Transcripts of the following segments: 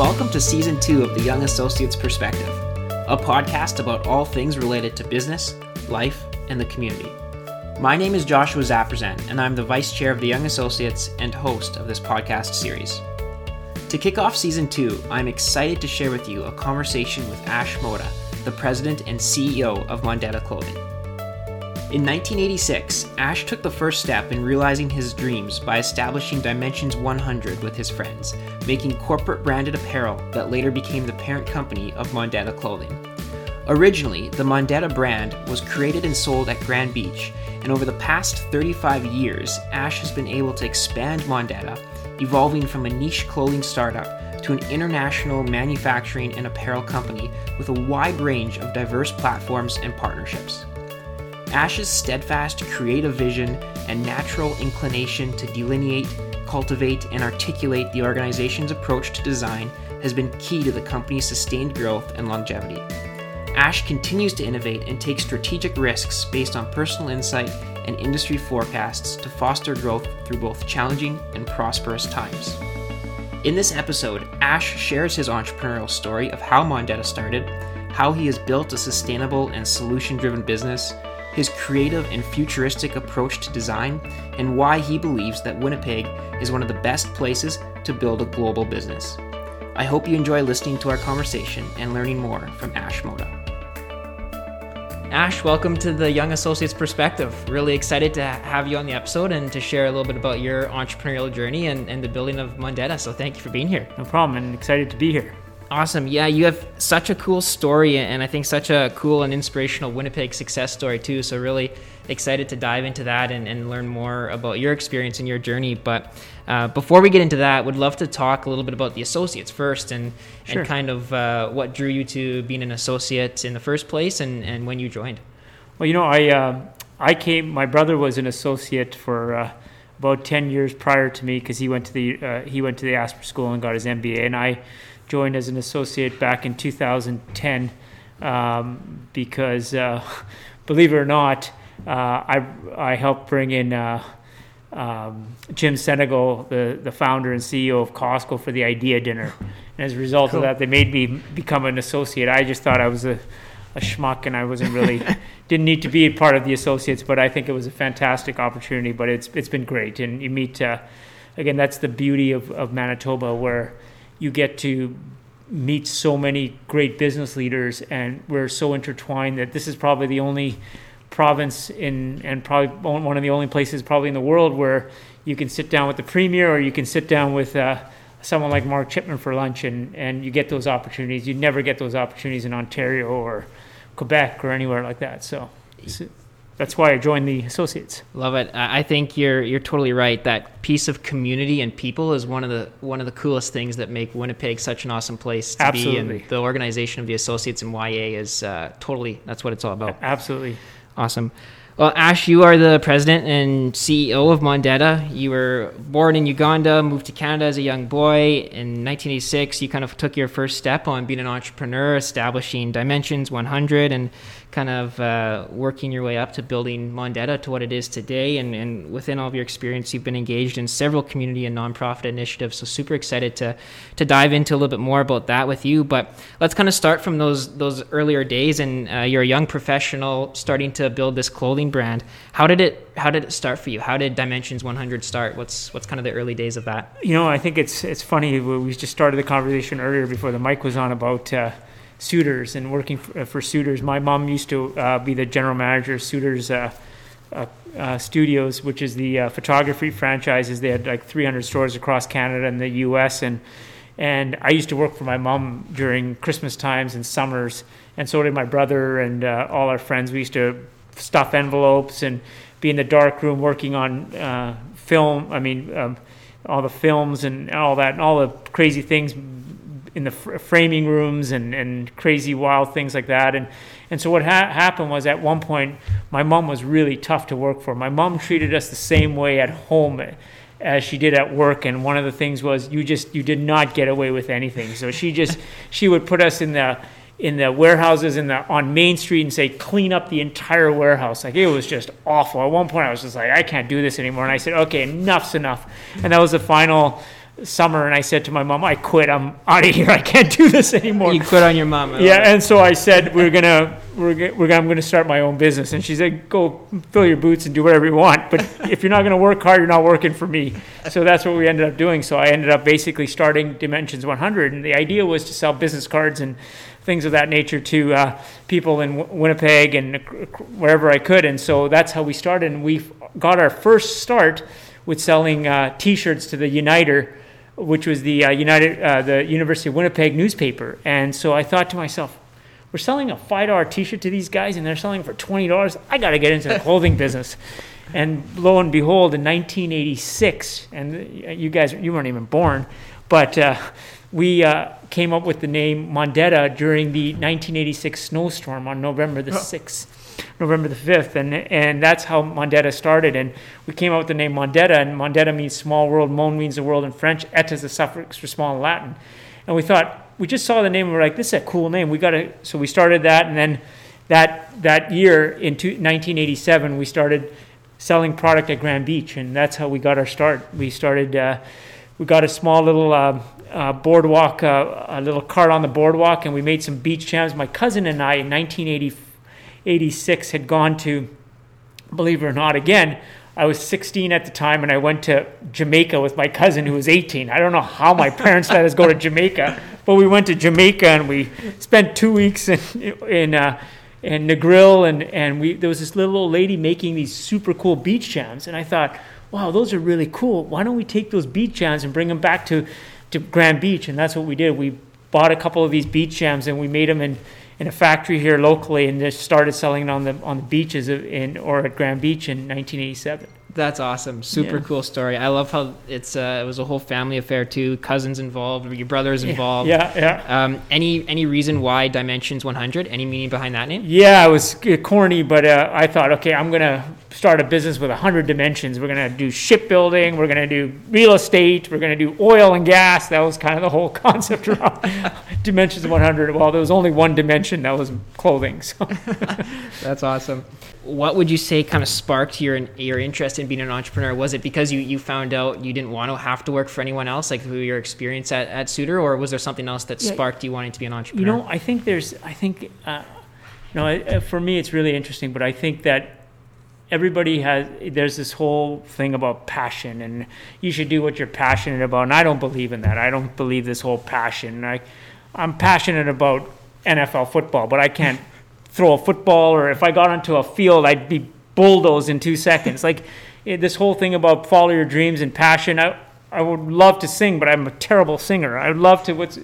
welcome to season two of the Young Associates Perspective, a podcast about all things related to business, life, and the community. My name is Joshua Zaprezan, and I'm the Vice Chair of the Young Associates and host of this podcast series. To kick off season two, I'm excited to share with you a conversation with Ash Modha, the President and CEO of Mondetta Clothing. In 1986, Ash took the first step in realizing his dreams by establishing Dimensions 100 with his friends, making corporate branded apparel that later became the parent company of Mondetta Clothing. Originally, the Mondetta brand was created and sold at Grand Beach, and over the past 35 years, Ash has been able to expand Mondetta, evolving from a niche clothing startup to an international manufacturing and apparel company with a wide range of diverse platforms and partnerships. Ash's steadfast creative vision and natural inclination to delineate, cultivate, and articulate the organization's approach to design has been key to the company's sustained growth and longevity. Ash continues to innovate and take strategic risks based on personal insight and industry forecasts to foster growth through both challenging and prosperous times. In this episode, Ash shares his entrepreneurial story of how Mondetta started, how he has built a sustainable and solution driven business, his creative and futuristic approach to design, and why he believes that Winnipeg is one of the best places to build a global business. I hope you enjoy listening to our conversation and learning more from Ash Modha. Ash, welcome to the Young Associates Perspective. Really excited to have you on the episode and to share a little bit about your entrepreneurial journey and, and the building of Mondetta. So thank you for being here. No problem, and excited to be here. Awesome. Yeah, you have such a cool story and I think such a cool and inspirational Winnipeg success story too. So really excited to dive into that and, and learn more about your experience and your journey. But uh, before we get into that, would love to talk a little bit about the associates first and, sure. and kind of uh, what drew you to being an associate in the first place and, and when you joined. Well, you know, I, uh, I came, my brother was an associate for uh, about 10 years prior to me because he went to the, uh, he went to the Asper School and got his MBA. And I, joined as an associate back in 2010 um, because, uh, believe it or not, uh, I, I helped bring in uh, um, Jim Sinegal, the, the founder and CEO of Costco, for the idea dinner. And as a result cool. of that, they made me become an associate. I just thought I was a, a schmuck and I wasn't really didn't need to be a part of the associates, but I think it was a fantastic opportunity. But it's it's been great, and you meet uh, again. That's the beauty of, of Manitoba, where you get to meet so many great business leaders, and we're so intertwined that this is probably the only province in and probably one of the only places probably in the world where you can sit down with the premier or you can sit down with uh, someone like Mark Chipman for lunch and, and you get those opportunities. You never get those opportunities in Ontario or Quebec or anywhere like that. So that's why I joined the associates. Love it. I think you're you're totally right. That piece of community and people is one of the one of the coolest things that make Winnipeg such an awesome place to Absolutely. be. And the organization of the associates in YA is uh, totally that's what it's all about. Absolutely. Awesome. Well, Ash, you are the president and CEO of Mondetta. You were born in Uganda, moved to Canada as a young boy. In 1986, you kind of took your first step on being an entrepreneur, establishing Dimensions 100 and kind of uh, working your way up to building Mondetta to what it is today. And, and within all of your experience, you've been engaged in several community and nonprofit initiatives. So super excited to to dive into a little bit more about that with you. But let's kind of start from those those earlier days. And uh, you're a young professional starting to build this clothing brand. How did it How did it start for you? How did Dimensions 100 start? What's what's kind of the early days of that? You know, I think it's it's funny. We just started the conversation earlier before the mic was on about. Uh, Suitors and working for, uh, for Suitors. My mom used to uh, be the general manager of Suitors uh, uh, uh Studios, which is the photography franchises. They had like 300 stores across Canada and the U.S. and and I used to work for my mom during Christmas times and summers, and so did my brother and all our friends. We used to stuff envelopes and be in the dark room working on film. I mean. Um, all the films and all that and all the crazy things in the fr- framing rooms and, and crazy wild things like that. And, and so what ha- happened was at one point, my mom was really tough to work for. My mom treated us the same way at home as she did at work. And one of the things was you just, you did not get away with anything. So she just, she would put us in the, in the warehouses in the on Main Street and say clean up the entire warehouse. Like it was just awful. At one point, I was just like, I can't do this anymore. And I said, okay, enough's enough. And that was the final summer, and I said to my mom, "I quit. I'm out of here. I can't do this anymore." You quit on your mom. Yeah, and so I said we're gonna we're gonna, we're gonna I'm gonna start my own business, and she said go fill your boots and do whatever you want, but if you're not gonna work hard, you're not working for me. So that's what we ended up doing. So I ended up basically starting Dimensions 100, and the idea was to sell business cards and things of that nature to uh, people in w- Winnipeg and wherever I could, and so that's how we started. And we got our first start with selling uh, T-shirts to the Uniter which was the uh, United, uh, the University of Winnipeg newspaper. And so I thought to myself, we're selling a five dollar T-shirt to these guys, and they're selling for twenty dollars. I got to get into the clothing business. And lo and behold, in 1986, and you guys, you weren't even born, but uh, we uh, came up with the name Mondetta during the 1986 snowstorm on November the 6th. November the 5th, and, and that's how Mondetta started. And we came up with the name Mondetta, and Mondetta means small world, Mon means the world in French, et is the suffix for small in Latin. And we thought, we just saw the name, and we're like, this is a cool name. We got to, so we started that, and then that, that year, in two, 1987, we started selling product at Grand Beach, and that's how we got our start. We started, uh, we got a small little uh, uh, boardwalk, uh, a little cart on the boardwalk, and we made some beach jams. My cousin and I, in 1984, 86 had gone to, believe it or not, again, I was 16 at the time and I went to Jamaica with my cousin who was 18. I don't know how my parents let us go to Jamaica, but we went to Jamaica and we spent two weeks in, in, uh, in Negril and, and we, there was this little old lady making these super cool beach jams. And I thought, wow, those are really cool. Why don't we take those beach jams and bring them back to, to Grand Beach? And that's what we did. We bought a couple of these beach jams and we made them in in a factory here locally and just started selling it on the on the beaches of, in or at Grand Beach in 1987. That's awesome. Super Yeah. cool story. I love how it's uh, it was a whole family affair too. Cousins involved, your brothers involved. Yeah, yeah. Um, any any reason why Dimensions 100? Any meaning behind that name? Yeah, it was uh, corny, but uh, I thought, okay, I'm gonna start a business with hundred dimensions. We're gonna do shipbuilding, we're gonna do real estate, we're gonna do oil and gas. That was kind of the whole concept around dimensions 100. Well, there was only one dimension that was clothing. So That's awesome. What would you say kind of sparked your your interest in being an entrepreneur? Was it because you, you found out you didn't want to have to work for anyone else, like through your experience at, at Suter, or was there something else that Yeah. sparked you wanting to be an entrepreneur? You know, I think there's, I think, uh, no, uh, for me, it's really interesting, but I think that everybody has, there's this whole thing about passion and you should do what you're passionate about. And I don't believe in that. I don't believe this whole passion. I, I'm passionate about NFL football, but I can't throw a football or if I got onto a field, I'd be bulldozed in two seconds. Like eh, this whole thing about follow your dreams and passion. I, I would love to sing, but I'm a terrible singer. I would love to. What's,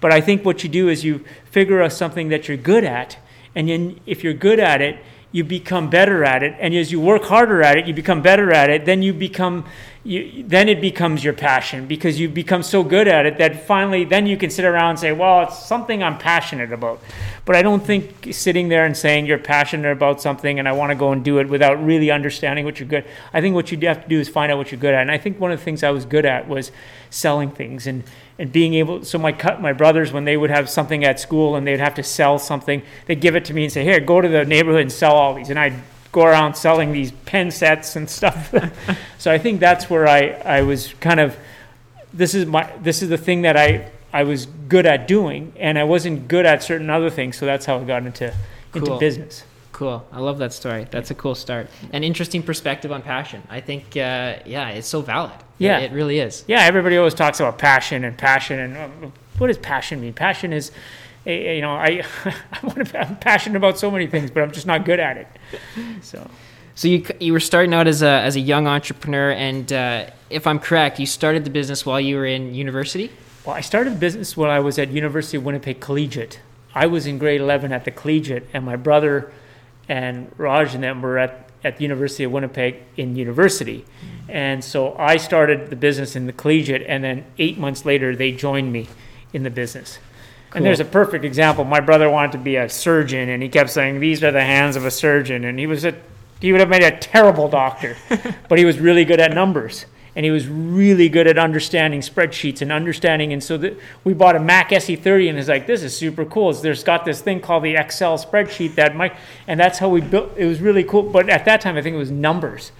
but I think what you do is you figure out something that you're good at, and then if you're good at it, you become better at it. And as you work harder at it, you become better at it. Then you become, you, then it becomes your passion because you become so good at it that finally, then you can sit around and say, well, it's something I'm passionate about. But I don't think sitting there and saying you're passionate about something and I want to go and do it without really understanding what you're good. I think what you have to do is find out what you're good at. And I think one of the things I was good at was selling things and and being able so my cut my brothers when they would have something at school and they'd have to sell something they'd give it to me and say here go to the neighborhood and sell all these. And i'd go around selling these pen sets and stuff. So i think that's where i i was kind of this is my this is the thing that i i was good at doing and i wasn't good at certain other things so that's how i got into into business Cool. I love that story. That's a cool start. An interesting perspective on passion. I think, uh, yeah, it's so valid. Yeah. It, it really is. yeah everybody always talks about passion and passion and um, what does passion mean passion is eh, you know I, I'm passionate about so many things but i'm just not good at it so So you you were starting out as a as a young entrepreneur, and uh, if I'm correct, you started the business while you were in university. well i started the business when i was at university of winnipeg collegiate i was in grade 11 at the collegiate and my brother and raj and them were at at the University of Winnipeg in university. And so I started the business in the collegiate, and then eight months later, they joined me in the business. And there's a perfect example. My brother wanted to be a surgeon, and he kept saying, "These are the hands of a surgeon." And he was a, he would have made a terrible doctor, but he was really good at numbers, and he was really good at understanding spreadsheets and understanding. And so the, we bought a Mac SE30, and he's like, "This is super cool." It's, there's got this thing called the Excel spreadsheet that Mike, and that's how we built. It was really cool. But at that time, I think it was numbers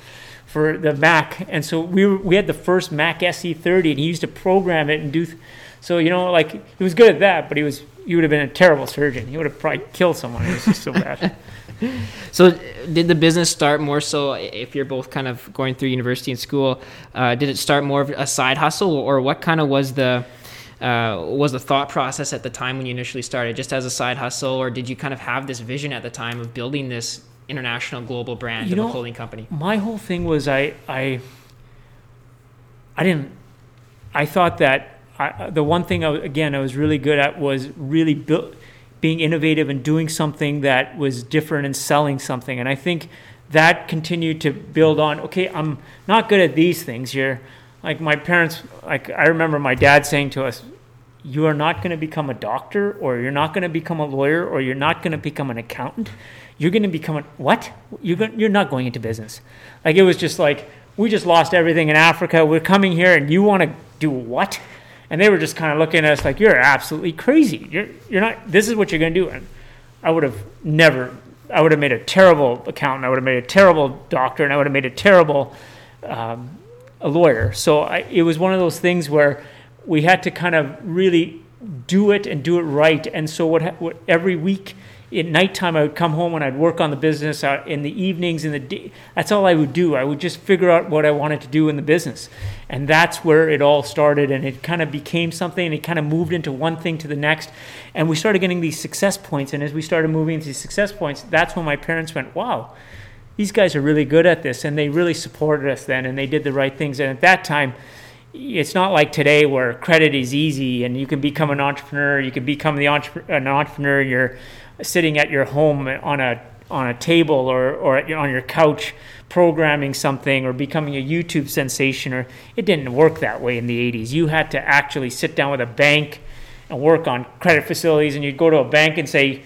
for the Mac, and so we we had the first Mac SE30, and he used to program it and do. Th- so you know, like he was good at that, but he was he would have been a terrible surgeon. He would have probably killed someone. It was just so bad. So, did the business start more so if you're both kind of going through university and school? Uh, did it start more of a side hustle, or what kind of was the uh, was the thought process at the time when you initially started, just as a side hustle, or did you kind of have this vision at the time of building this international global brand You of a know, clothing company? my whole thing was I I I didn't I thought that I, the one thing I, again I was really good at was really build, being innovative and doing something that was different and selling something. And I think that continued to build on okay I'm not good at these things. Here like my parents like I remember my dad saying to us you are not going to become a doctor or you're not going to become a lawyer or you're not going to become an accountant. You're going to become a what? You're you're not going into business. Like it was just like we just lost everything in africa. We're coming here and you want to do what and they were just kind of looking at us like you're absolutely crazy you're you're not this is what you're going to do and i would have never i would have made a terrible accountant i would have made a terrible doctor and i would have made a terrible um, a lawyer. So I, it was one of those things where we had to kind of really do it and do it right. And so what, what every week at nighttime I would come home and I'd work on the business. Uh, in the evenings, in the day, that's all I would do. I would just figure out what I wanted to do in the business, and that's where it all started. And it kind of became something, and it kind of moved into one thing to the next. And we started getting these success points. And as we started moving into these success points, that's when my parents went, "Wow." these guys are really good at this and they really supported us then and they did the right things and at that time it's not like today where credit is easy and you can become an entrepreneur you can become the entrepreneur, an entrepreneur you're sitting at your home on a on a table or, or at your, on your couch programming something or becoming a YouTube sensation or it didn't work that way in the 80s you had to actually sit down with a bank and work on credit facilities and you'd go to a bank and say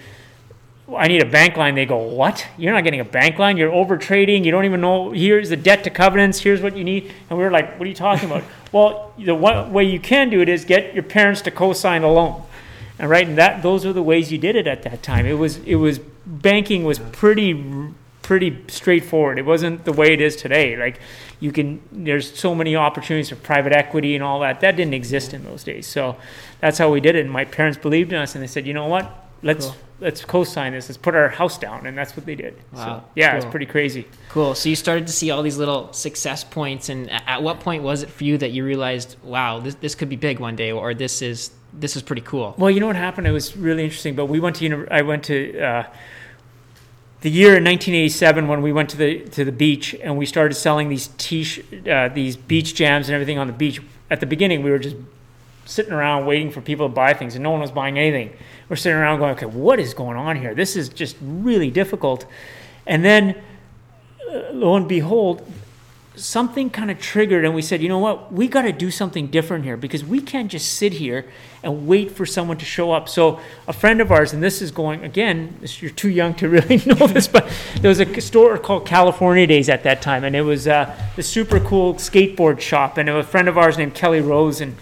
I need a bank line. They go, what? You're not getting a bank line. You're over trading. You don't even know. Here's the debt to covenants. Here's what you need. And we were like, what are you talking about? well, the one way you can do it is get your parents to co-sign a loan. And right, and that those are the ways you did it at that time. It was it was banking was pretty pretty straightforward. It wasn't the way it is today. Like you can there's so many opportunities for private equity and all that. That didn't mm-hmm. exist in those days. So that's how we did it. And my parents believed in us and they said, you know what? Let's Cool. let's co-sign this. Let's put our house down, and that's what they did. Wow. So, yeah, it's Cool. pretty crazy. Cool. So you started to see all these little success points, and at what point was it for you that you realized, wow, this this could be big one day, or this is this is pretty cool? Well, you know what happened? It was really interesting. But we went to I went to uh, the year in 1987 when we went to the to the beach and we started selling these t uh, these beach jams and everything on the beach. At the beginning, we were just sitting around waiting for people to buy things, and no one was buying anything. We're sitting around going, okay, what is going on here? This is just really difficult. And then, uh, lo and behold, something kind of triggered, and we said, you know what? We got to do something different here because we can't just sit here and wait for someone to show up. So, a friend of ours, and this is going again, you're too young to really know this, but there was a store called California Days at that time, and it was uh, the super cool skateboard shop. And a friend of ours named Kelly Rose, and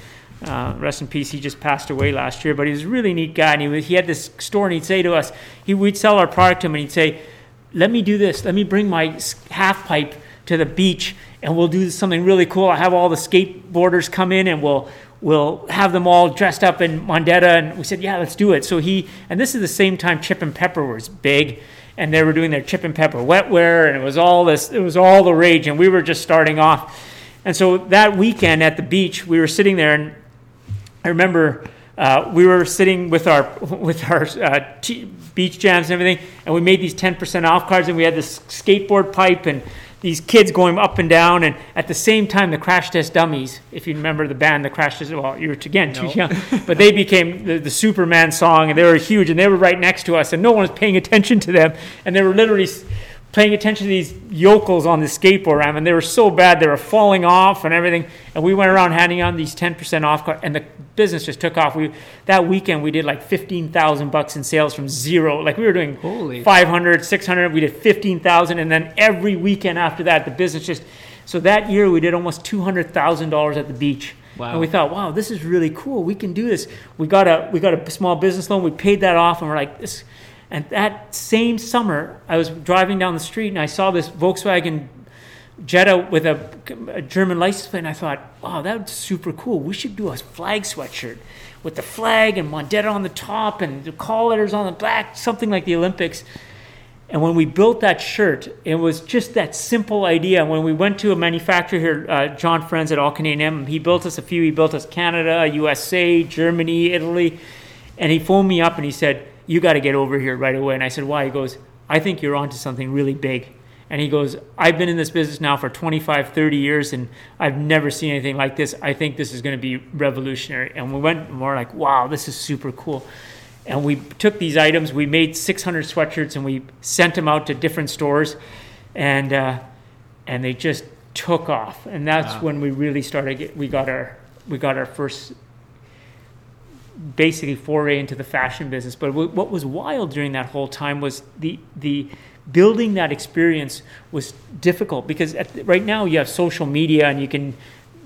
uh, rest in peace, he just passed away last year, but he was a really neat guy. And he, was, he had this store, and he'd say to us, he, we'd sell our product to him, and he'd say, Let me do this. Let me bring my half pipe to the beach, and we'll do something really cool. I'll have all the skateboarders come in, and we'll we'll have them all dressed up in Mondetta. And we said, Yeah, let's do it. So he, and this is the same time Chip and Pepper was big. And they were doing their chip and pepper wetwear, and it was all this, it was all the rage, and we were just starting off. And so that weekend at the beach, we were sitting there, and I remember uh, we were sitting with our with our uh, t- beach jams and everything, and we made these ten percent off cards, and we had this skateboard pipe and these kids going up and down, and at the same time, the Crash Test Dummies. If you remember the band, the Crash Test. Well, you're again too No. young, but they became the, the Superman song, and they were huge, and they were right next to us, and no one was paying attention to them, and they were literally. Paying attention to these yokels on the skateboard ramp, and they were so bad they were falling off and everything. And we went around handing out these ten percent off, cards, and the business just took off. We that weekend we did like fifteen thousand bucks in sales from zero. Like we were doing Holy. 500, 600, we did 15,000 and then every weekend after that the business just so that year we did almost $200,000 at the beach. Wow. And we thought, wow, this is really cool. We can do this. We got a we got a small business loan. We paid that off and we're like this and that same summer I was driving down the street and I saw this Volkswagen Jetta with a, a German license plate. And I thought, wow, that's super cool. We should do a flag sweatshirt with the flag and Mondetta on the top and the call letters on the back, something like the Olympics. And when we built that shirt, it was just that simple idea. And when we went to a manufacturer here, uh, John Friends at All Canadian M, he built us a few. He built us Canada, USA, Germany, Italy. And he phoned me up and he said, You got to get over here right away. And I said, Why? He goes, I think you're onto something really big. And he goes, I've been in this business now for 25, 30 years, and I've never seen anything like this. I think this is going to be revolutionary. And we went, and we're like, wow, this is super cool. And we took these items, we made 600 sweatshirts, and we sent them out to different stores, and uh, and they just took off. And that's Wow. when we really started. Get, we got our we got our first basically foray into the fashion business. But wh- what was wild during that whole time was the the building that experience was difficult because right now you have social media and you can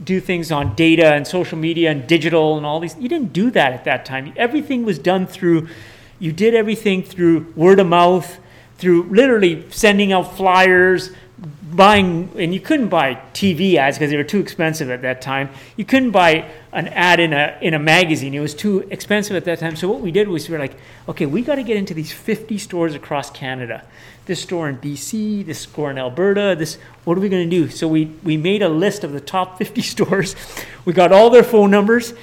do things on data and social media and digital and all these. You didn't do that at that time. Everything was done through. You did everything through word of mouth, through literally sending out flyers, buying, and you couldn't buy TV ads because they were too expensive at that time. You couldn't buy an ad in a in a magazine; it was too expensive at that time. So what we did was we were like, okay, we got to get into these 50 stores across Canada. This store in BC, this store in Alberta. This, what are we going to do? So we we made a list of the top 50 stores. We got all their phone numbers,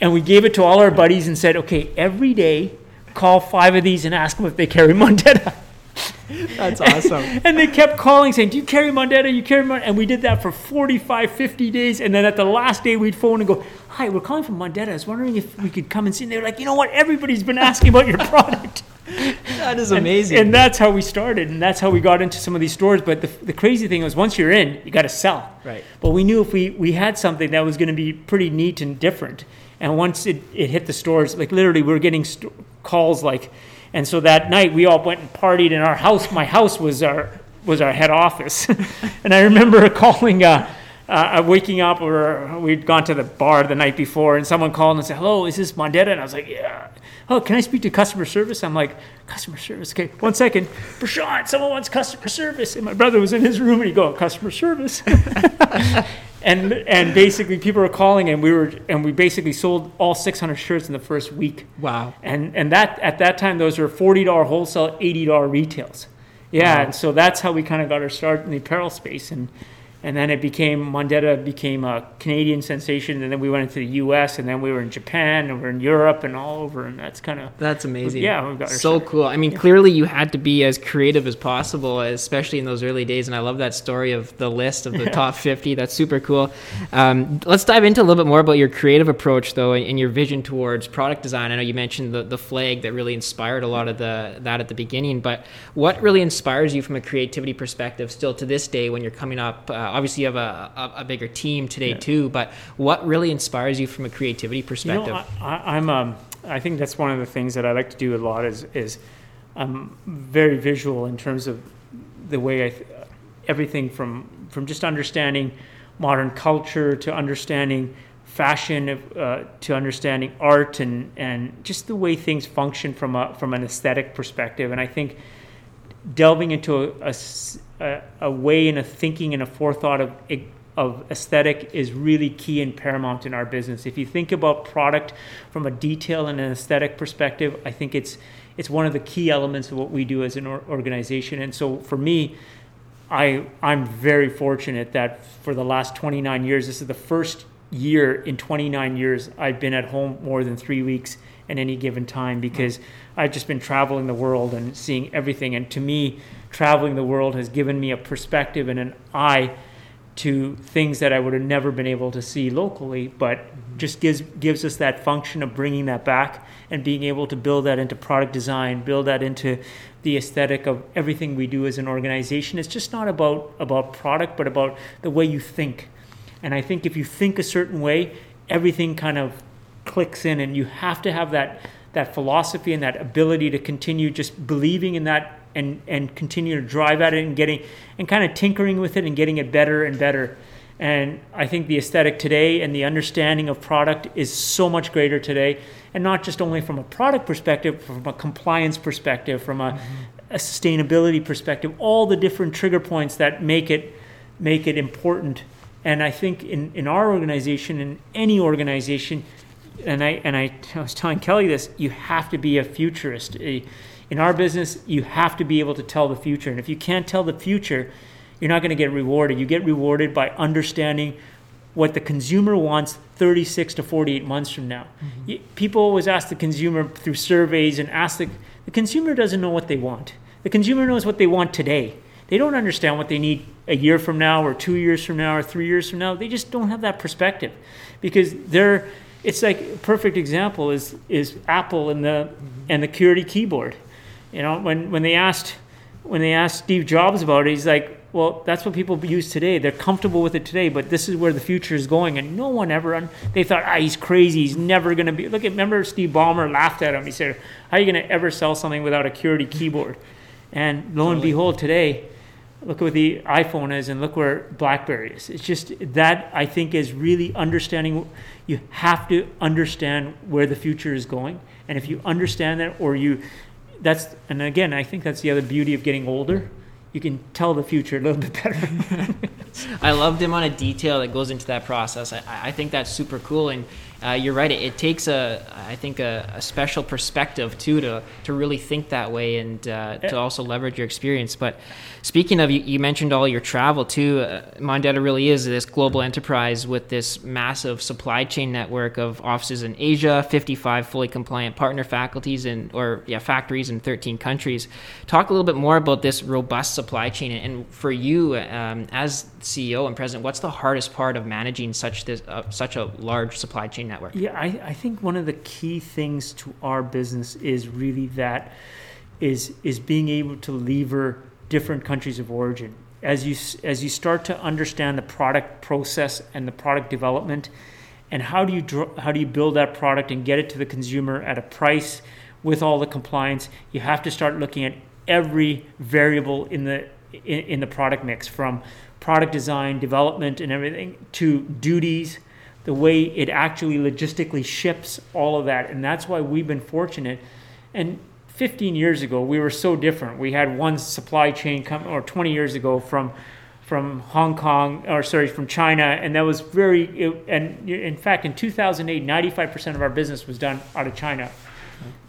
and we gave it to all our buddies and said, okay, every day, call five of these and ask them if they carry Mondetta. That's awesome. And they kept calling saying, Do you carry Mondetta? You carry Mondetta? And we did that for 45, 50 days. And then at the last day, we'd phone and go, Hi, we're calling from Mondetta. I was wondering if we could come and see. And they were like, You know what? Everybody's been asking about your product. that is And- amazing. And, that's how we started. And that's how we got into some of these stores. But the, the crazy thing was, once you're in, you got to sell. right. But we knew if we, we had something that was going to be pretty neat and different. And once it, it hit the stores, like literally, we were getting st- calls like, and so that night we all went and partied in our house. My house was our was our head office, and I remember calling. Uh, uh, waking up, or we'd gone to the bar the night before, and someone called and said, "Hello, is this Mondetta?" And I was like, "Yeah." Oh, can I speak to customer service? I'm like, customer service. Okay, one second. Prashant, someone wants customer service. And my brother was in his room, and he go, customer service. and and basically, people were calling, and we were and we basically sold all 600 shirts in the first week. Wow. And and that at that time, those were forty dollar wholesale, eighty dollar retails. Yeah, Wow. and so that's how we kind of got our start in the apparel space, and and then it became Mondetta became a Canadian sensation, and then we went into the U.S., and then we were in Japan, and we're in Europe, and all over, and that's kind of That's amazing. Yeah, we've got so cool. I mean, clearly you had to be as creative as possible, especially in those early days. And I love that story of the list of the top 50. That's super cool. Um, let's dive into a little bit more about your creative approach, though, and, and your vision towards product design. I know you mentioned the, the flag that really inspired a lot of the that at the beginning, but what really inspires you from a creativity perspective still to this day when you're coming up? Uh, obviously, you have a, a, a bigger team today Yeah. too, but what really inspires you from a creativity You perspective? know, I, I'm um, I think that's one of the things that I like to do a lot is is I'm very visual in terms of the way I th- everything from from just understanding modern culture to understanding fashion uh, to understanding art and and just the way things function from a from an aesthetic perspective and I think delving into a a way and a thinking and a forethought of of aesthetic is really key and paramount in our business. If you think about product from a detail and an aesthetic perspective, I think it's it's one of the key elements of what we do as an organization. And so for me, I I'm very fortunate that for the last 29 years, this is the first year in 29 years I've been at home more than three weeks at any given time because mm-hmm. I've just been traveling the world and seeing everything. And to me, traveling the world has given me a perspective and an eye to things that I would have never been able to see locally, but mm-hmm. just gives gives us that function of bringing that back and being able to build that into product design, build that into the aesthetic of everything we do as an organization. It's just not about about product, but about the way you think. And I think if you think a certain way, everything kind of clicks in, and you have to have that that philosophy and that ability to continue just believing in that and and continue to drive at it and getting and kind of tinkering with it and getting it better and better. And I think the aesthetic today and the understanding of product is so much greater today, and not just only from a product perspective, from a compliance perspective, from a, mm-hmm. a sustainability perspective, all the different trigger points that make it make it important. And I think in, in our organization, in any organization, and I and I, I was telling Kelly this, you have to be a futurist. In our business, you have to be able to tell the future. And if you can't tell the future, you're not going to get rewarded. You get rewarded by understanding what the consumer wants 36 to 48 months from now. Mm-hmm. People always ask the consumer through surveys and ask the, the consumer doesn't know what they want. The consumer knows what they want today. They don't understand what they need a year from now or two years from now or three years from now. They just don't have that perspective because they're it's like a perfect example is is Apple and the and the QWERTY keyboard. You know, when when they asked when they asked Steve Jobs about it, he's like, well, that's what people use today. They're comfortable with it today, but this is where the future is going. And no one ever, un- they thought, ah, he's crazy. He's never going to be. Look at, remember Steve Ballmer laughed at him. He said, how are you going to ever sell something without a QWERTY keyboard? And lo and behold, today, look at what the iPhone is and look where BlackBerry is. It's just that I think is really understanding. You have to understand where the future is going. And if you understand that, or you, that's, and again, I think that's the other beauty of getting older you can tell the future a little bit better. I love the amount of detail that goes into that process. I, I think that's super cool, and uh, you're right. It, it, takes a, I think, a, a, special perspective too to to really think that way and uh, to also leverage your experience. But speaking of, you, you mentioned all your travel too. Uh, Mondetta really is this global enterprise with this massive supply chain network of offices in Asia, 55 fully compliant partner faculties and or yeah factories in 13 countries. Talk a little bit more about this robust supply chain, and for you um, as CEO and president, what's the hardest part of managing such this uh, such a large supply chain? network? Yeah, I, I think one of the key things to our business is really that is is being able to lever different countries of origin. As you as you start to understand the product process and the product development, and how do you how do you build that product and get it to the consumer at a price with all the compliance, you have to start looking at every variable in the in, in the product mix from product design, development, and everything to duties the way it actually logistically ships all of that. And that's why we've been fortunate. And 15 years ago, we were so different. We had one supply chain come, or 20 years ago from from Hong Kong, or sorry, from China, and that was very. It, and in fact, in 2008, 95% of our business was done out of China,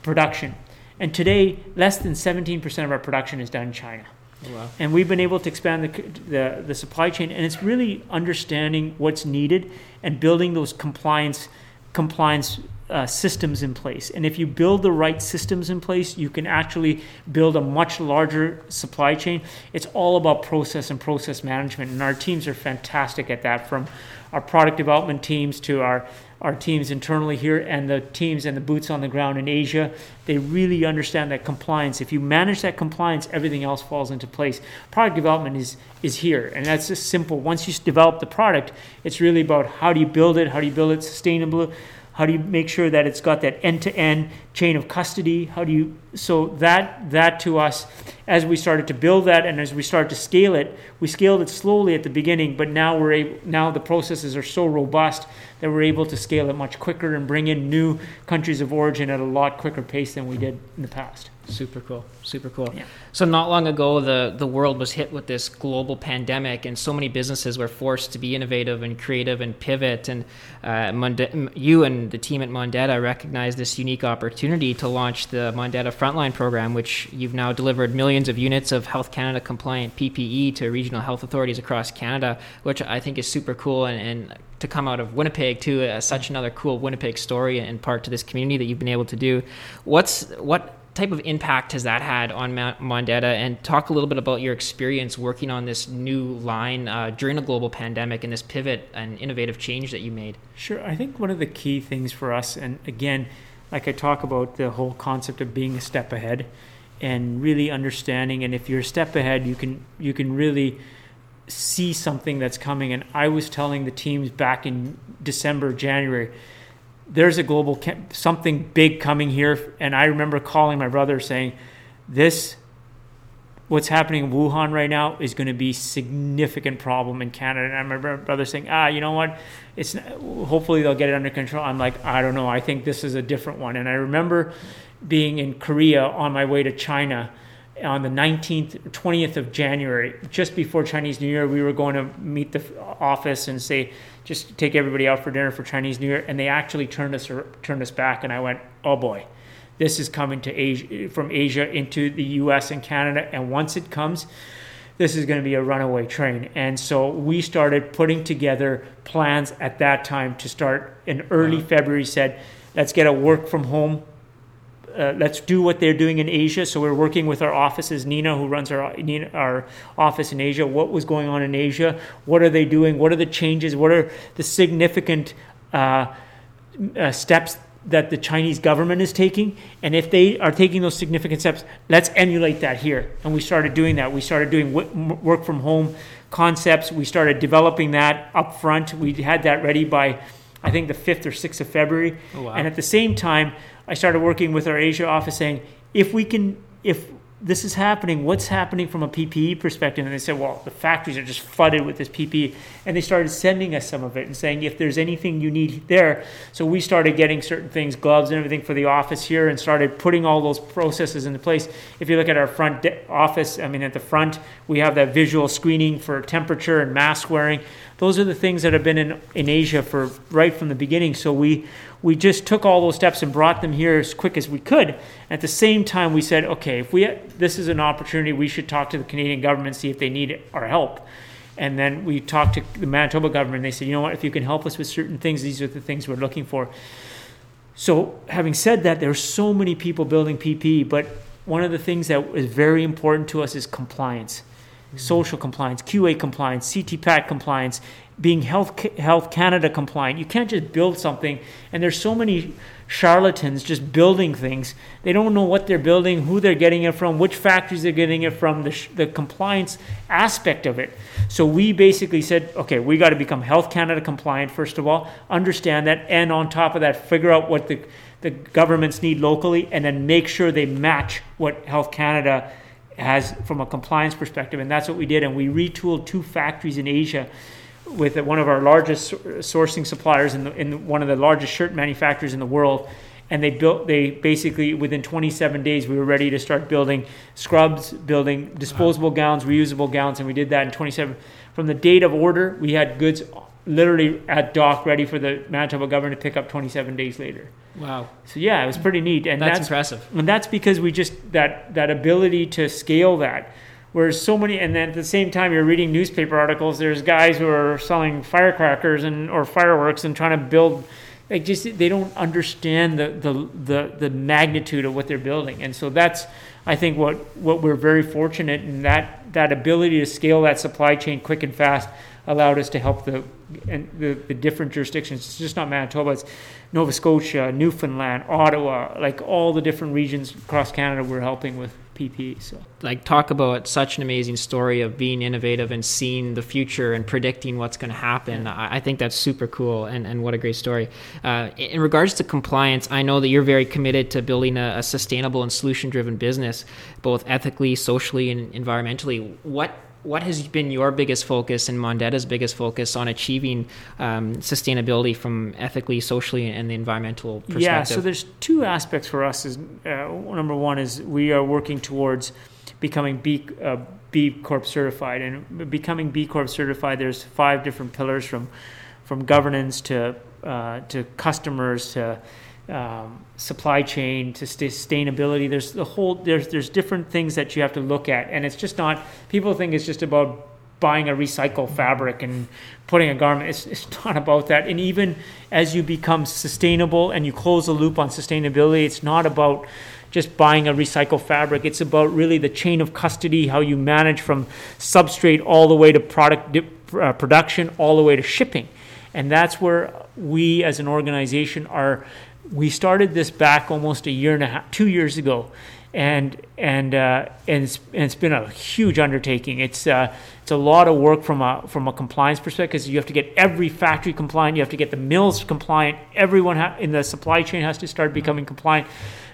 production. And today, less than 17% of our production is done in China. Wow. And we've been able to expand the, the, the supply chain, and it's really understanding what's needed and building those compliance compliance uh, systems in place. And if you build the right systems in place, you can actually build a much larger supply chain. It's all about process and process management, and our teams are fantastic at that. From our product development teams to our our teams internally here and the teams and the boots on the ground in Asia. They really understand that compliance. If you manage that compliance, everything else falls into place. Product development is is here, and that's just simple. Once you develop the product, it's really about how do you build it, how do you build it sustainably, how do you make sure that it's got that end-to-end chain of custody? How do you so that that to us as we started to build that and as we started to scale it, we scaled it slowly at the beginning, but now we're able now the processes are so robust that we're able to scale it much quicker and bring in new countries of origin at a lot quicker pace than we did in the past. Super cool. Super cool. Yeah. So not long ago, the the world was hit with this global pandemic, and so many businesses were forced to be innovative and creative and pivot. And uh, Monde- you and the team at Mondetta recognized this unique opportunity to launch the Mondetta Frontline program, which you've now delivered millions of units of Health Canada compliant PPE to regional health authorities across Canada, which I think is super cool and, and to come out of Winnipeg too, uh, such another cool Winnipeg story and part to this community that you've been able to do. What's what type of impact has that had on Mondetta? And talk a little bit about your experience working on this new line uh, during a global pandemic and this pivot and innovative change that you made. Sure. I think one of the key things for us, and again, like I talk about the whole concept of being a step ahead and really understanding and if you're a step ahead you can you can really see something that's coming and I was telling the teams back in December January there's a global something big coming here. And i remember calling my brother saying this what's happening in wuhan right now is going to be significant problem in canada. And i remember my brother saying ah you know what? It's hopefully they'll get it under control. I'm like i don't know. I think this is a different one. And i remember being in korea on my way to china on the 19th, 20th of January, just before Chinese New Year, we were going to meet the office and say, just take everybody out for dinner for Chinese New Year. And they actually turned us turned us back, and I went, oh boy, this is coming to Asia from Asia into the U.S. and Canada, and once it comes, this is going to be a runaway train. And so we started putting together plans at that time to start in early wow. February. Said, let's get a work from home uh, let's do what they're doing in Asia. So we're working with our offices, Nina, who runs our Nina, our office in Asia. What was going on in Asia? What are they doing? What are the changes? What are the significant uh, uh, steps that the Chinese government is taking? And if they are taking those significant steps, let's emulate that here. And we started doing that. We started doing work from home concepts. We started developing that up front. We had that ready by, I think, the 5th or 6th of February. Oh, wow. And at the same time, I started working with our Asia office saying, if we can, if this is happening, what's happening from a PPE perspective? And they said, well, the factories are just flooded with this PPE. And they started sending us some of it and saying, if there's anything you need there. So we started getting certain things, gloves and everything for the office here, and started putting all those processes into place. If you look at our front de- office, I mean, at the front, we have that visual screening for temperature and mask wearing. Those are the things that have been in, in Asia for right from the beginning. So we we just took all those steps and brought them here as quick as we could. At the same time, we said, okay, if we this is an opportunity, we should talk to the Canadian government see if they need our help. And then we talked to the Manitoba government. And They said, you know what, if you can help us with certain things, these are the things we're looking for. So, having said that, there are so many people building PPE, but one of the things that is very important to us is compliance, mm-hmm. social compliance, QA compliance, CTPAT compliance, being Health Health Canada compliant. You can't just build something, and there's so many charlatans just building things. They don't know what they're building, who they're getting it from, which factories they're getting it from, the, sh- the compliance aspect of it. So we basically said, okay, we got to become Health Canada compliant first of all, understand that, and on top of that, figure out what the the governments need locally, and then make sure they match what Health Canada has from a compliance perspective. And that's what we did. And we retooled two factories in Asia with one of our largest sourcing suppliers in, the, in one of the largest shirt manufacturers in the world and they built they basically within 27 days we were ready to start building scrubs building disposable wow. gowns reusable gowns and we did that in 27 from the date of order we had goods literally at dock ready for the manitoba government to pick up 27 days later. Wow. So yeah it was pretty neat and that's, that's impressive. and that's because we just that that ability to scale that Whereas so many, and then at the same time, you're reading newspaper articles. There's guys who are selling firecrackers and or fireworks and trying to build. Like just they don't understand the the the, the magnitude of what they're building, and so that's I think what what we're very fortunate in that that ability to scale that supply chain quick and fast allowed us to help the and the, the different jurisdictions. It's just not Manitoba; it's Nova Scotia, Newfoundland, Ottawa, like all the different regions across Canada. We're helping with PPE. So, like, talk about such an amazing story of being innovative and seeing the future and predicting what's going to happen. Yeah. I, I, think that's super cool, and, and what a great story. Uh, in regards to compliance, I know that you're very committed to building a, a sustainable and solution-driven business, both ethically, socially, and environmentally. What what has been your biggest focus and Mondetta's biggest focus on achieving um, sustainability from ethically, socially, and the environmental perspective? Yeah, so there's two aspects for us. Is uh, number one is we are working towards becoming B, uh, B Corp certified, and becoming B Corp certified. There's five different pillars from from governance to uh, to customers to um, supply chain to sustainability. There's the whole there's there's different things that you have to look at, and it's just not. People think it's just about buying a recycled fabric and putting a garment. It's, it's not about that. And even as you become sustainable and you close the loop on sustainability, it's not about just buying a recycled fabric. It's about really the chain of custody, how you manage from substrate all the way to product uh, production, all the way to shipping. And that's where we as an organization are we started this back almost a year and a half, two years ago, and and uh, and, it's, and it's been a huge undertaking. It's uh, it's a lot of work from a from a compliance perspective because you have to get every factory compliant, you have to get the mills compliant. Everyone ha- in the supply chain has to start becoming compliant.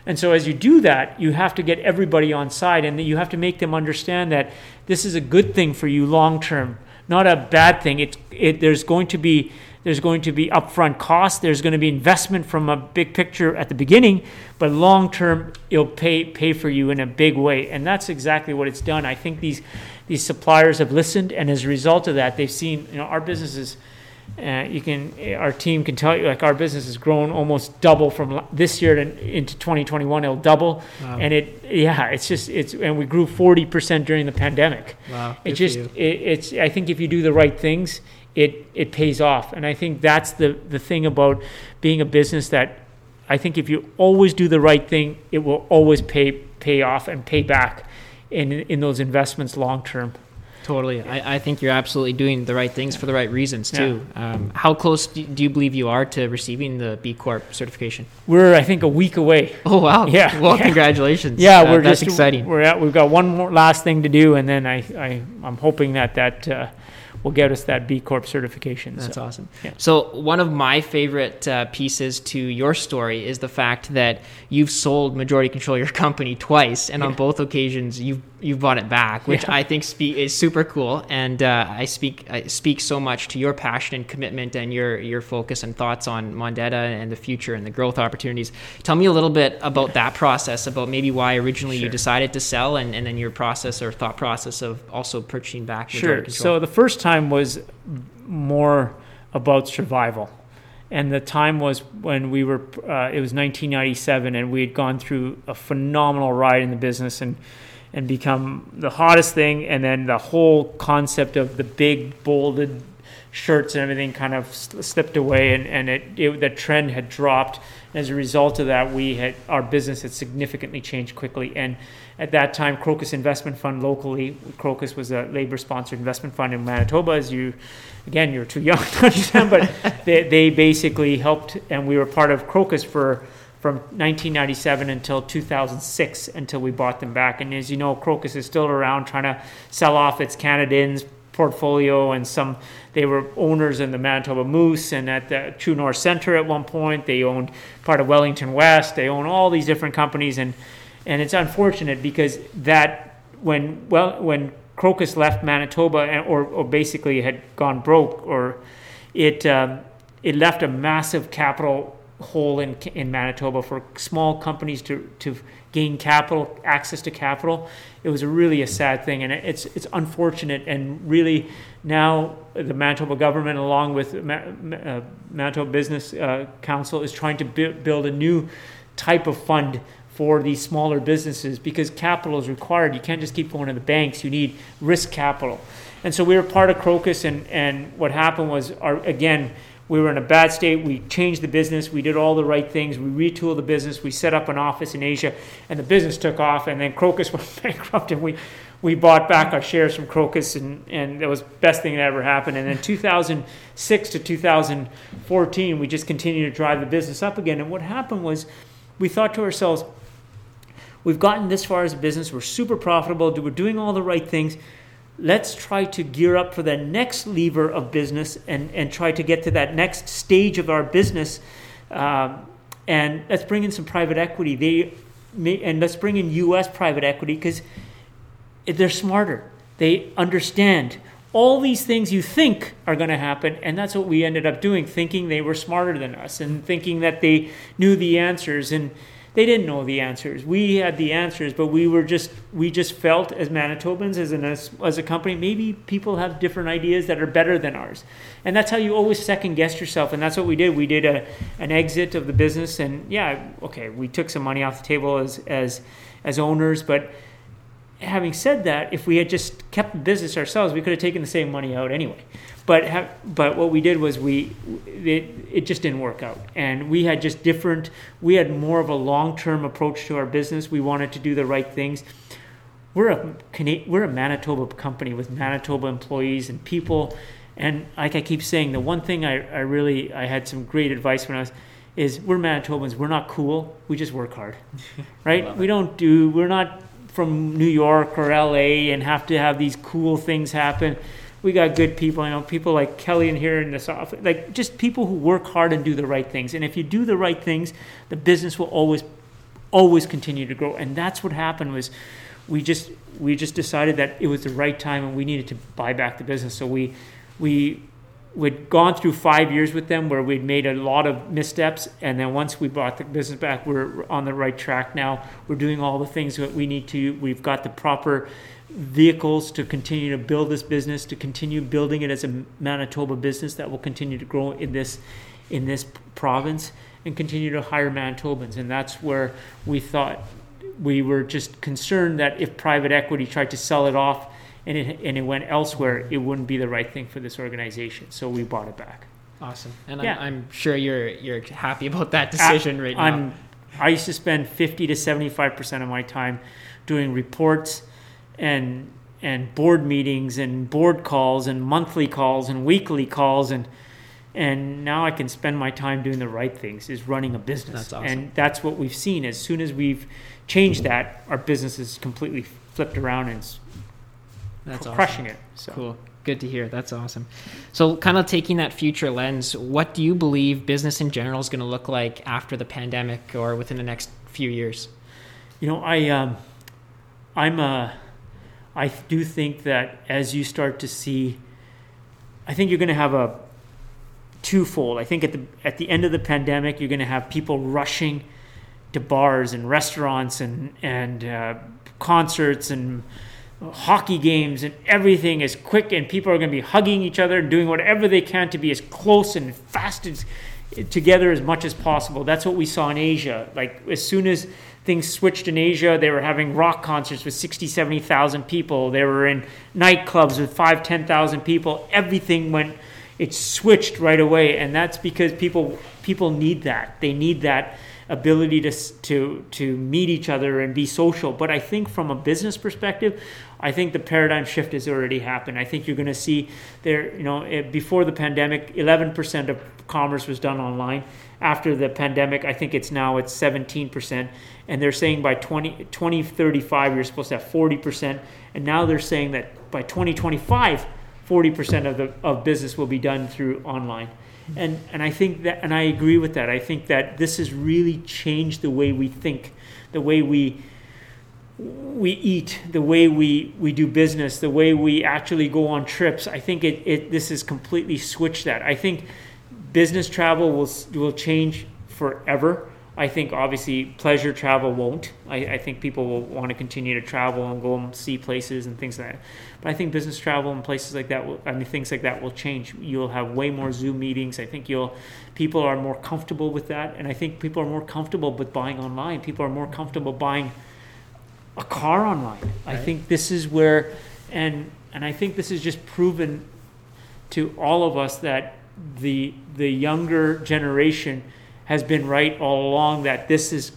And so, as you do that, you have to get everybody on side, and you have to make them understand that this is a good thing for you long term, not a bad thing. It's it, there's going to be there's going to be upfront costs, there's going to be investment from a big picture at the beginning, but long term it'll pay pay for you in a big way. And that's exactly what it's done. I think these these suppliers have listened, and as a result of that, they've seen you know our businesses. Uh, you can our team can tell you like our business has grown almost double from this year to, into 2021 it'll double Wow. and it yeah it's just it's and we grew 40% during the pandemic wow. it just it, it's i think if you do the right things it it pays off and i think that's the the thing about being a business that i think if you always do the right thing it will always pay pay off and pay back in in those investments long term Totally. I, I think you're absolutely doing the right things for the right reasons too. Um, how close do, do you believe you are to receiving the B Corp certification? we're i think a week away Oh wow! Yeah. Well, Yeah. congratulations. yeah Uh, we're that's just exciting. we're at, we've got one more last thing to do and then i, I i'm hoping that that uh, will get us that b corp certification That's so. awesome. yeah. So one of my favorite uh, pieces to your story is the fact that you've sold majority control of your company twice, and on both occasions you've you've bought it back, which Yeah. I think spe- is super cool. And uh, I speak I speak so much to your passion and commitment and your your focus and thoughts on Mondetta and the future and the growth opportunities. Tell me a little bit about that process, about maybe why originally you decided to sell, and, and then your process or thought process of also purchasing back Sure. So the first time was more about survival. And the time was when we were, uh, it was 1997, and we had gone through a phenomenal ride in the business and, and become the hottest thing. And then the whole concept of the big, bolded shirts and everything kind of slipped away, and, and it, it, the trend had dropped. As a result of that, we had our business had significantly changed quickly. And at that time, Crocus Investment Fund locally, Crocus was a labor-sponsored investment fund in Manitoba. As you, again, you're too young to understand, but they, they basically helped, and we were part of Crocus for from 1997 until 2006 until we bought them back. And as you know, Crocus is still around trying to sell off its Canadians portfolio and some they were owners in the Manitoba Moose and at the True North Center at one point. They owned part of Wellington West. They own all these different companies and and it's unfortunate because that when well when Crocus left Manitoba and, or or basically had gone broke or it um, it left a massive capital hole in in Manitoba for small companies to to gain capital access to capital. It was really a sad thing, and it's it's unfortunate. And really, now the Manitoba government, along with Ma- uh, Manitoba Business uh, Council, is trying to bu- build a new type of fund for these smaller businesses because capital is required. You can't just keep going to the banks. You need risk capital. And so we were part of Crocus, and, and what happened was, our, again, we were in a bad state. We changed the business. We did all the right things. We retooled the business. We set up an office in Asia, and the business took off. And then Crocus went bankrupt, and we, we bought back our shares from Crocus, and, and that was the best thing that ever happened. And then 2006 to 2014, we just continued to drive the business up again. And what happened was, we thought to ourselves, we've gotten this far as a business. We're super profitable. We're doing all the right things. Let's try to gear up for the next lever of business and, and try to get to that next stage of our business. Um, and let's bring in some private equity. They may, and let's bring in U.S. private equity because they're smarter. They understand all these things you think are going to happen, and that's what we ended up doing, thinking they were smarter than us and thinking that they knew the answers, and they didn't know the answers. We had the answers, but we were just we just felt as Manitobans, as an as, as a company, maybe people have different ideas that are better than ours, and that's how you always second guess yourself, and that's what we did. We did a an exit of the business, and yeah, okay, we took some money off the table as as as owners, but having said that, if we had just kept the business ourselves, we could have taken the same money out anyway. But ha- but what we did was we it, it just didn't work out, and we had just different. We had more of a long term approach to our business. We wanted to do the right things. We're a we're a Manitoba company with Manitoba employees and people, and like I keep saying, the one thing I, I really I had some great advice when I was is we're Manitobans. We're not cool. We just work hard, right? we don't do. We're not from New York or LA and have to have these cool things happen. We got good people, you know, people like Kelly in here in this office, like just people who work hard and do the right things. And if you do the right things, the business will always, always continue to grow. And that's what happened was, we just we just decided that it was the right time and we needed to buy back the business. So we we we'd gone through five years with them where we'd made a lot of missteps and then once we bought the business back we're on the right track now we're doing all the things that we need to we've got the proper vehicles to continue to build this business to continue building it as a manitoba business that will continue to grow in this in this province and continue to hire manitobans and that's where we thought we were just concerned that if private equity tried to sell it off and it, and it went elsewhere, it wouldn't be the right thing for this organization. So we bought it back. Awesome, and Yeah. I'm, I'm sure you're you're happy about that decision right now. I'm, I used to spend 50 to 75% of my time doing reports and and board meetings and board calls and monthly calls and weekly calls and and now I can spend my time doing the right things is running a business. That's awesome. And that's what we've seen. As soon as we've changed that, our business is completely flipped around and it's That's awesome. crushing it. So Cool. Good to hear. That's awesome. So, kind of taking that future lens, what do you believe business in general is going to look like after the pandemic or within the next few years? You know, I um, I'm a, I do think that as you start to see, I think you're going to have a twofold. I think at the at the end of the pandemic, you're going to have people rushing to bars and restaurants and and uh, concerts and hockey games and everything is quick and people are going to be hugging each other and doing whatever they can to be as close and fast as together as much as possible that's what we saw in asia like as soon as things switched in asia. They were having rock concerts with 60 70,000 people. They were in nightclubs with 5 10,000 people. Everything went it switched right away and that's because people people need that. They need that ability to to to meet each other and be social. But i think from a business perspective i think the paradigm shift has already happened. I think you're going to see there you know eh, before the pandemic 11% of commerce was done online. After the pandemic i think it's now it's 17% and they're saying by 20 2035 you're supposed to have 40% and now they're saying that by 2025 40% of the of business will be done through online. And and I think that and I agree with that. I think that this has really changed the way we think the way we we eat the way we we do business the way we actually go on trips. I think it, it this has completely switched that. I think business travel will will change forever I think obviously pleasure travel won't. I, I think people will want to continue to travel and go and see places and things like that. But I think business travel and places like that, will, I mean things like that will change. You'll have way more Zoom meetings. I think you'll people are more comfortable with that, and I think people are more comfortable with buying online. People are more comfortable buying a car online. I think this is where, and and I think this is just proven to all of us that the the younger generation has been right all along that this is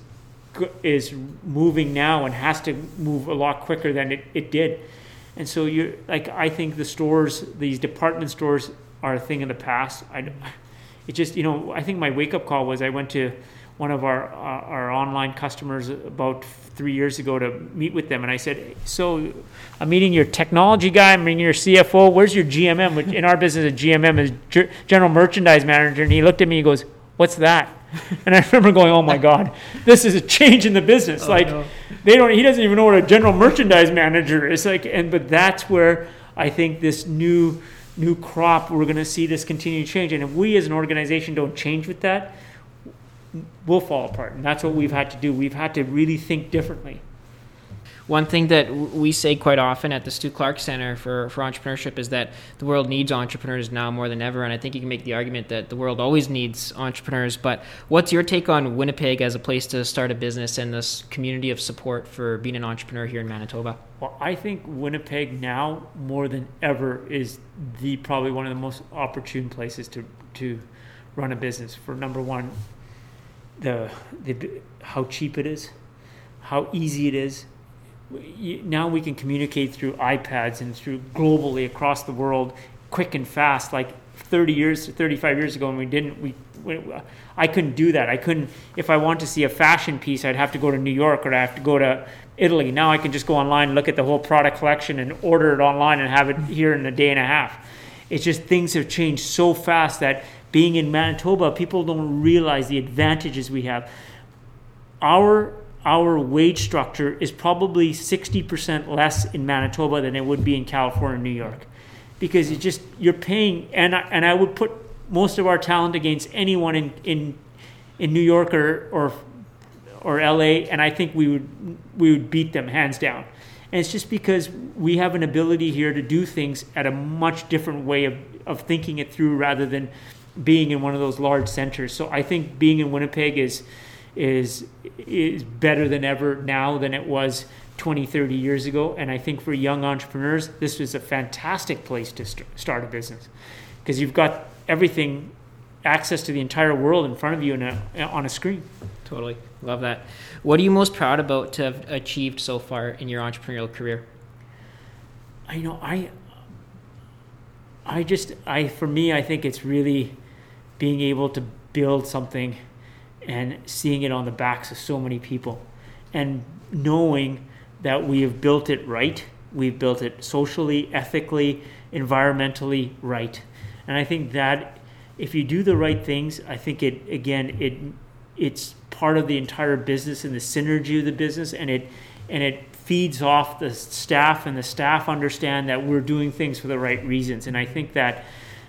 is moving now and has to move a lot quicker than it, it did. And so you like i think the stores these department stores are a thing of the past. I it just you know i think my wake up call was i went to one of our uh, our online customers about three years ago to meet with them and i said so i'm meeting your technology guy i'm meeting your cfo where's your gmm which in our business a gmm is Ge- general merchandise manager and he looked at me and goes what's that and i remember going oh my god this is a change in the business. Oh, like no. they don't he doesn't even know what a general merchandise manager is like and but that's where i think this new new crop we're going to see this continue to change. And if we as an organization don't change with that we'll fall apart. And that's what we've had to do. We've had to really think differently One thing that we say quite often at the Stu Clark Center for, for Entrepreneurship is that the world needs entrepreneurs now more than ever. And I think you can make the argument that the world always needs entrepreneurs. But what's your take on Winnipeg as a place to start a business and this community of support for being an entrepreneur here in Manitoba? Well, I think Winnipeg now more than ever is the probably one of the most opportune places to to run a business. For number one, the the how cheap it is, how easy it is. Now we can communicate through iPads and through globally across the world, quick and fast. Like 30 years, 35 years ago, when we didn't, we, we I couldn't do that. I couldn't. If I want to see a fashion piece, I'd have to go to New York or I'd have to go to Italy. Now I can just go online, look at the whole product collection, and order it online and have it here in a day and a half. It's just things have changed so fast that being in Manitoba, people don't realize the advantages we have. Our our wage structure is probably 60% less in Manitoba than it would be in California and New York because you just you're paying and I, and I would put most of our talent against anyone in in in New York or or or LA and I think we would we would beat them hands down. And it's just because we have an ability here to do things at a much different way of, of thinking it through rather than being in one of those large centers. So I think being in Winnipeg is is is better than ever now than it was 20, 30 years ago. And I think for young entrepreneurs, this is a fantastic place to st- start a business because you've got everything, access to the entire world in front of you a, on a screen. Totally. Love that. What are you most proud about to have achieved so far in your entrepreneurial career? I know I I just I for me I think it's really being able to build something and seeing it on the backs of so many people and knowing that we have built it right. We've built it socially, ethically, environmentally right. And I think that if you do the right things, I think it again it it's part of the entire business and the synergy of the business and it and it feeds off the staff and the staff understand that we're doing things for the right reasons. And I think that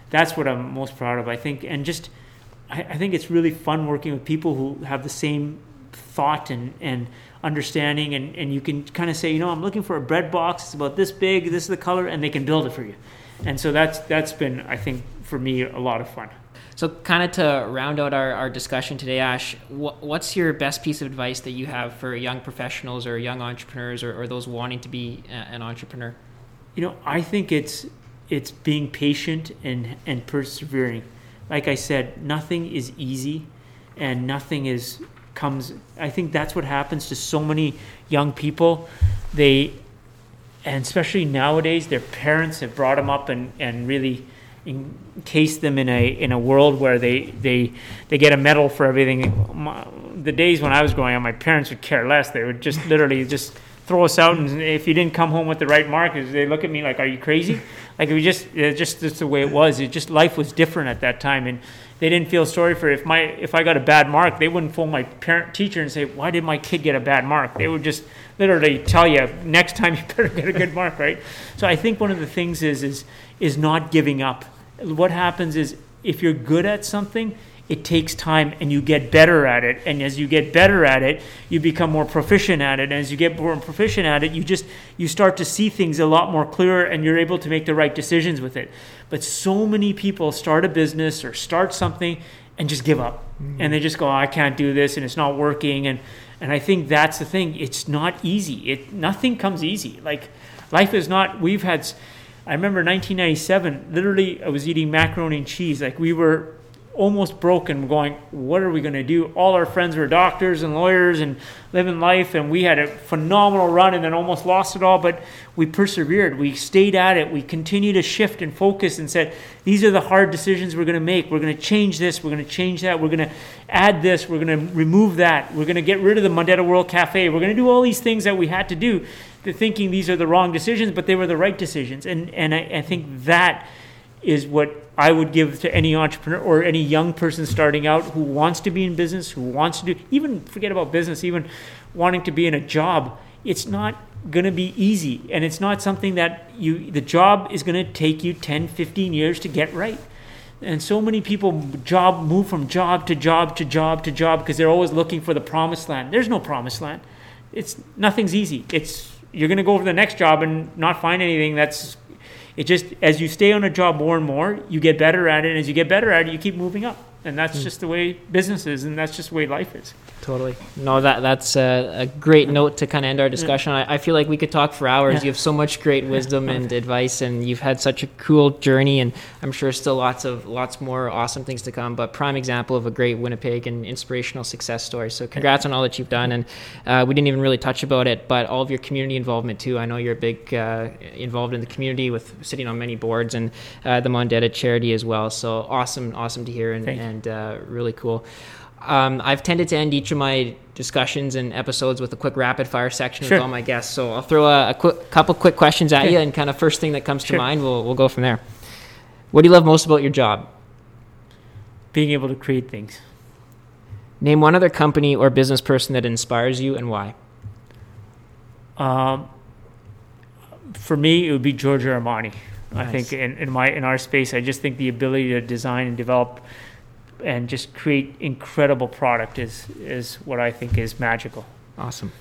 that's what I'm most proud of. I think and just I, I think it's really fun working with people who have the same thought and, and understanding and, and you can kind of say you know i'm looking for a bread box. It's about this big this is the color and they can build it for you. And so that's that's been i think for me a lot of fun. So kind of to round out our, our discussion today ash wh- what's your best piece of advice that you have for young professionals or young entrepreneurs or, or those wanting to be a, an entrepreneur? You know i think it's it's being patient and and persevering like i said nothing is easy and nothing is comes i think that's what happens to so many young people. They and especially nowadays their parents have brought them up and, and really encased them in a in a world where they they they get a medal for everything. The days when i was growing up my parents would care less. They would just literally just throw us out and if you didn't come home with the right mark they look at me like are you crazy like we just it just that's the way it was it just life was different at that time and they didn't feel sorry for it. if my if I got a bad mark, they wouldn't phone my parent teacher and say, "Why did my kid get a bad mark?" They would just literally tell you, "Next time you better get a good mark." Right. So I think one of the things is is is not giving up. What happens is if you're good at something, it takes time and you get better at it. And as you get better at it you become more proficient at it. And as you get more proficient at it you just you start to see things a lot more clearer and you're able to make the right decisions with it. But so many people start a business or start something and just give up. Mm. and they just go oh, i can't do this and it's not working. And and i think that's the thing. It's not easy. It nothing comes easy. Like life is not we've had i remember 1997 literally i was eating macaroni and cheese. Like we were almost broken going what are we going to do? All our friends were doctors and lawyers and living life and we had a phenomenal run and then almost lost it all but we persevered. We stayed at it. We continued to shift and focus and said these are the hard decisions we're going to make. We're going to change this. We're going to change that. We're going to add this. We're going to remove that. We're going to get rid of the Mondetta World Cafe. We're going to do all these things that we had to do thinking these are the wrong decisions but they were the right decisions. And and I, I think that is what I would give to any entrepreneur or any young person starting out who wants to be in business, who wants to do, even forget about business, even wanting to be in a job. It's not going to be easy. And it's not something that you, the job is going to take you 10, 15 years to get right. And so many people job move from job to job to job to job because they're always looking for the promised land. There's no promised land. It's nothing's easy. It's you're going to go for the next job and not find anything that's it just as you stay on a job more and more, you get better at it, and as you get better at it, you keep moving up, and that's mm. just the way business is, and that's just the way life is. Totally. No, that that's a, a great note to kind of end our discussion. I, I, feel like we could talk for hours. Yeah. You have so much great wisdom and advice, and you've had such a cool journey. And I'm sure still lots of lots more awesome things to come. But prime example of a great Winnipeg and inspirational success story. So congrats on all that you've done. And uh, we didn't even really touch about it, but all of your community involvement too. I know you're big uh, involved in the community with sitting on many boards and uh, the Mondetta charity as well. So awesome, awesome to hear and, and uh, really cool. Um, I've tended to end each of my discussions and episodes with a quick rapid fire section sure. with all my guests. So I'll throw a, a quick, couple quick questions at sure. you, and kind of first thing that comes to mind, we'll we'll go from there. What do you love most about your job? Being able to create things. Name one other company or business person that inspires you and why. Um, for me, it would be Giorgio Armani. I think in, in my in our space, I just think the ability to design and develop and just create incredible product is is what I think is magical. Awesome.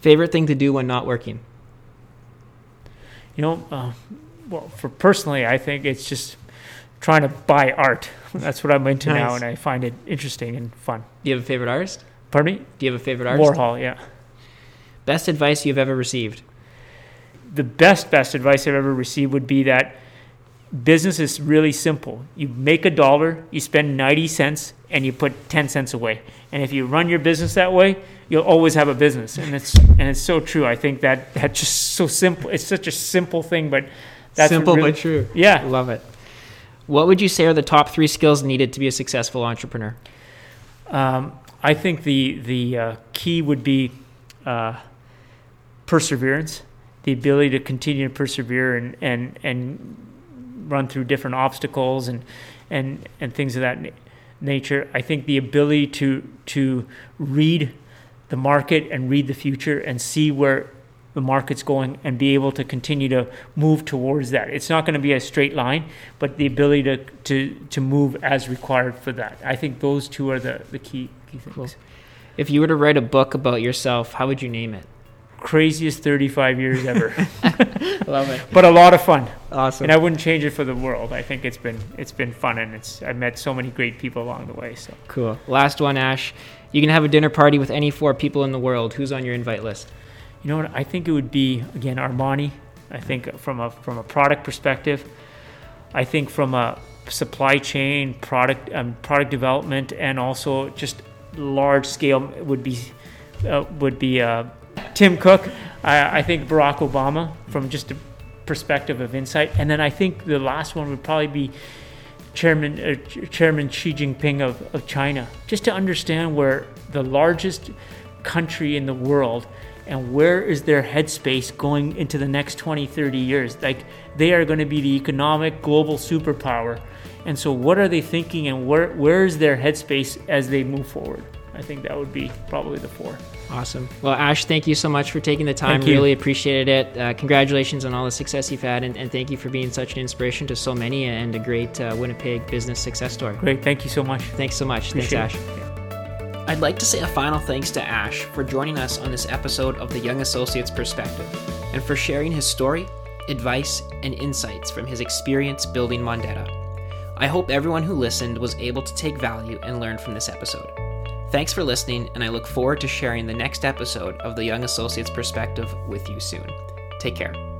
Favorite thing to do when not working? You know, uh, well, for personally, I think it's just trying to buy art. That's what I'm into now, and I find it interesting and fun. Do you have a favorite artist? Pardon me? Do you have a favorite artist? Warhol, yeah. Best advice you've ever received? the best best advice I've ever received would be that business is really simple. You make a dollar, you spend 90 cents and you put 10 cents away. And if you run your business that way, you'll always have a business. And it's and it's so true. I think that that's just so simple. It's such a simple thing, but that's Simple really, but true. Yeah. Love it. What would you say are the top three skills needed to be a successful entrepreneur? Um, I think the the uh, key would be uh, perseverance, the ability to continue to persevere and and and run through different obstacles and and and things of that na- nature. I think the ability to to read the market and read the future and see where the market's going and be able to continue to move towards that. It's not going to be a straight line, but the ability to to to move as required for that. I think those two are the the key key things. Cool. If you were to write a book about yourself, how would you name it? Craziest 35 years ever, Love it. but a lot of fun. Awesome. And I wouldn't change it for the world. I think it's been it's been fun and it's I met so many great people along the way. So Cool. Last one, Ash. You can have a dinner party with any four people in the world. Who's on your invite list? you know what? I think it would be again Armani. I think from a from a product perspective, I think from a supply chain product um, product development and also just large scale would be uh, would be uh, Tim Cook. I, I think Barack Obama from just a perspective of insight, and then I think the last one would probably be Chairman uh, Chairman Xi Jinping of, of China, just to understand where the largest country in the world and where is their headspace going into the next 20 30 years. Like they are going to be the economic global superpower. And so what are they thinking and where where is their headspace as they move forward? I think that would be probably the four Awesome. Well, Ash, thank you so much for taking the time. Really appreciated it. Uh, congratulations on all the success you've had, and, and thank you for being such an inspiration to so many and a great uh, Winnipeg business success story. great thank you so much Thanks so much. Appreciate Thanks, it. Ash. I'd like to say a final thanks to Ash for joining us on this episode of the Young Associates Perspective and for sharing his story, advice, and insights from his experience building Mondetta. I hope everyone who listened was able to take value and learn from this episode. Thanks for listening, and I look forward to sharing the next episode of the Young Associates Perspective with you soon. Take care.